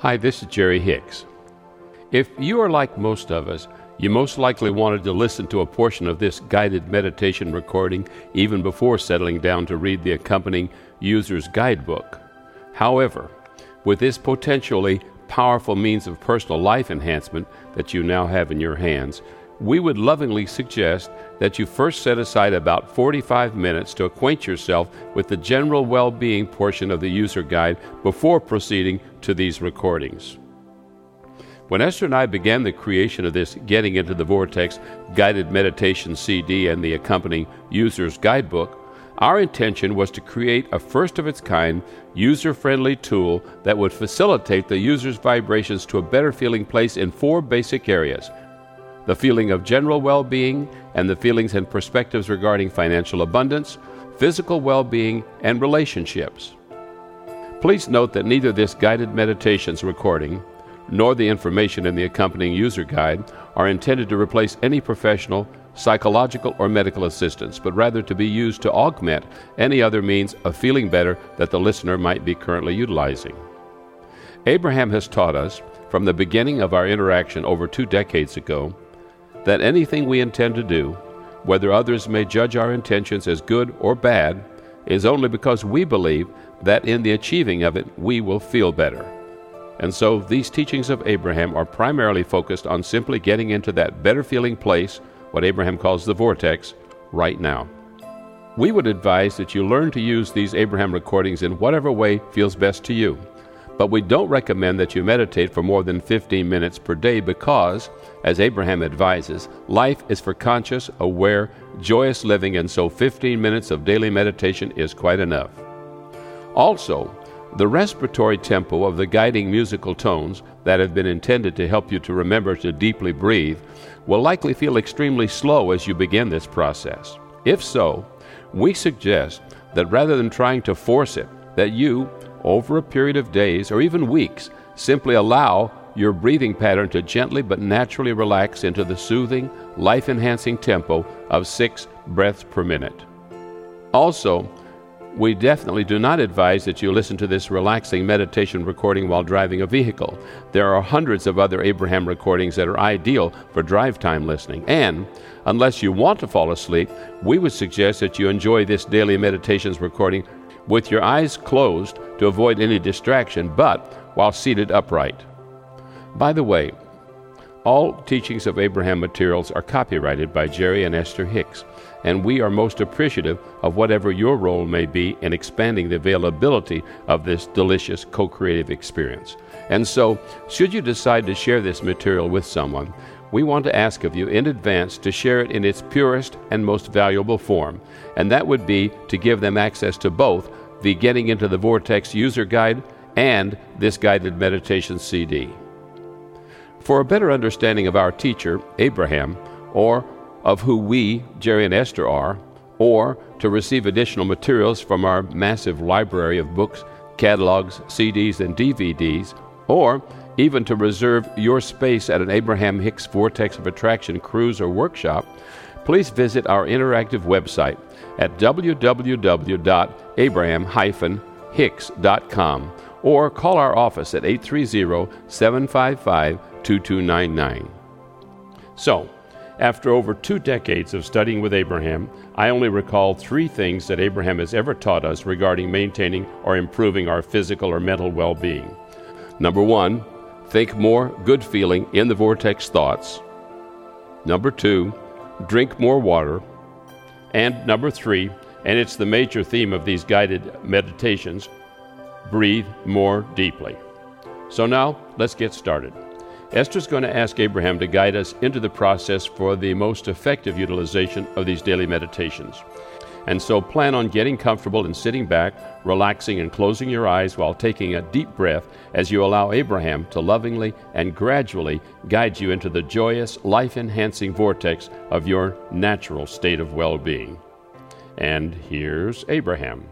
Hi, this is Jerry Hicks. If you are like most of us, you most likely wanted to listen to a portion of this guided meditation recording even before settling down to read the accompanying user's guidebook. However, with this potentially powerful means of personal life enhancement that you now have in your hands, we would lovingly suggest that you first set aside about 45 minutes to acquaint yourself with the general well being portion of the user guide before proceeding to these recordings. When Esther and I began the creation of this Getting into the Vortex guided meditation CD and the accompanying user's guidebook, our intention was to create a first of its kind, user friendly tool that would facilitate the user's vibrations to a better feeling place in four basic areas the feeling of general well being, and the feelings and perspectives regarding financial abundance, physical well being, and relationships. Please note that neither this guided meditations recording nor the information in the accompanying user guide are intended to replace any professional, psychological, or medical assistance, but rather to be used to augment any other means of feeling better that the listener might be currently utilizing. Abraham has taught us, from the beginning of our interaction over two decades ago, that anything we intend to do, whether others may judge our intentions as good or bad, is only because we believe that in the achieving of it we will feel better. And so these teachings of Abraham are primarily focused on simply getting into that better feeling place, what Abraham calls the vortex, right now. We would advise that you learn to use these Abraham recordings in whatever way feels best to you. But we don't recommend that you meditate for more than 15 minutes per day because, as Abraham advises, life is for conscious, aware, joyous living, and so 15 minutes of daily meditation is quite enough. Also, the respiratory tempo of the guiding musical tones that have been intended to help you to remember to deeply breathe will likely feel extremely slow as you begin this process. If so, we suggest that rather than trying to force it, that you, over a period of days or even weeks, simply allow your breathing pattern to gently but naturally relax into the soothing, life enhancing tempo of six breaths per minute. Also, we definitely do not advise that you listen to this relaxing meditation recording while driving a vehicle. There are hundreds of other Abraham recordings that are ideal for drive time listening. And, unless you want to fall asleep, we would suggest that you enjoy this daily meditations recording with your eyes closed to avoid any distraction, but while seated upright. By the way, all teachings of Abraham materials are copyrighted by Jerry and Esther Hicks, and we are most appreciative of whatever your role may be in expanding the availability of this delicious co creative experience. And so, should you decide to share this material with someone, we want to ask of you in advance to share it in its purest and most valuable form, and that would be to give them access to both the Getting into the Vortex user guide and this guided meditation CD. For a better understanding of our teacher, Abraham, or of who we, Jerry and Esther, are, or to receive additional materials from our massive library of books, catalogs, CDs, and DVDs, or even to reserve your space at an Abraham Hicks Vortex of Attraction cruise or workshop, please visit our interactive website at www.abraham-hicks.com or call our office at 830 755 2299. So, after over two decades of studying with Abraham, I only recall three things that Abraham has ever taught us regarding maintaining or improving our physical or mental well being. Number one, think more good feeling in the vortex thoughts. Number two, drink more water. And number three, and it's the major theme of these guided meditations, breathe more deeply. So now, let's get started. Esther's going to ask Abraham to guide us into the process for the most effective utilization of these daily meditations. And so plan on getting comfortable and sitting back, relaxing, and closing your eyes while taking a deep breath as you allow Abraham to lovingly and gradually guide you into the joyous, life enhancing vortex of your natural state of well being. And here's Abraham.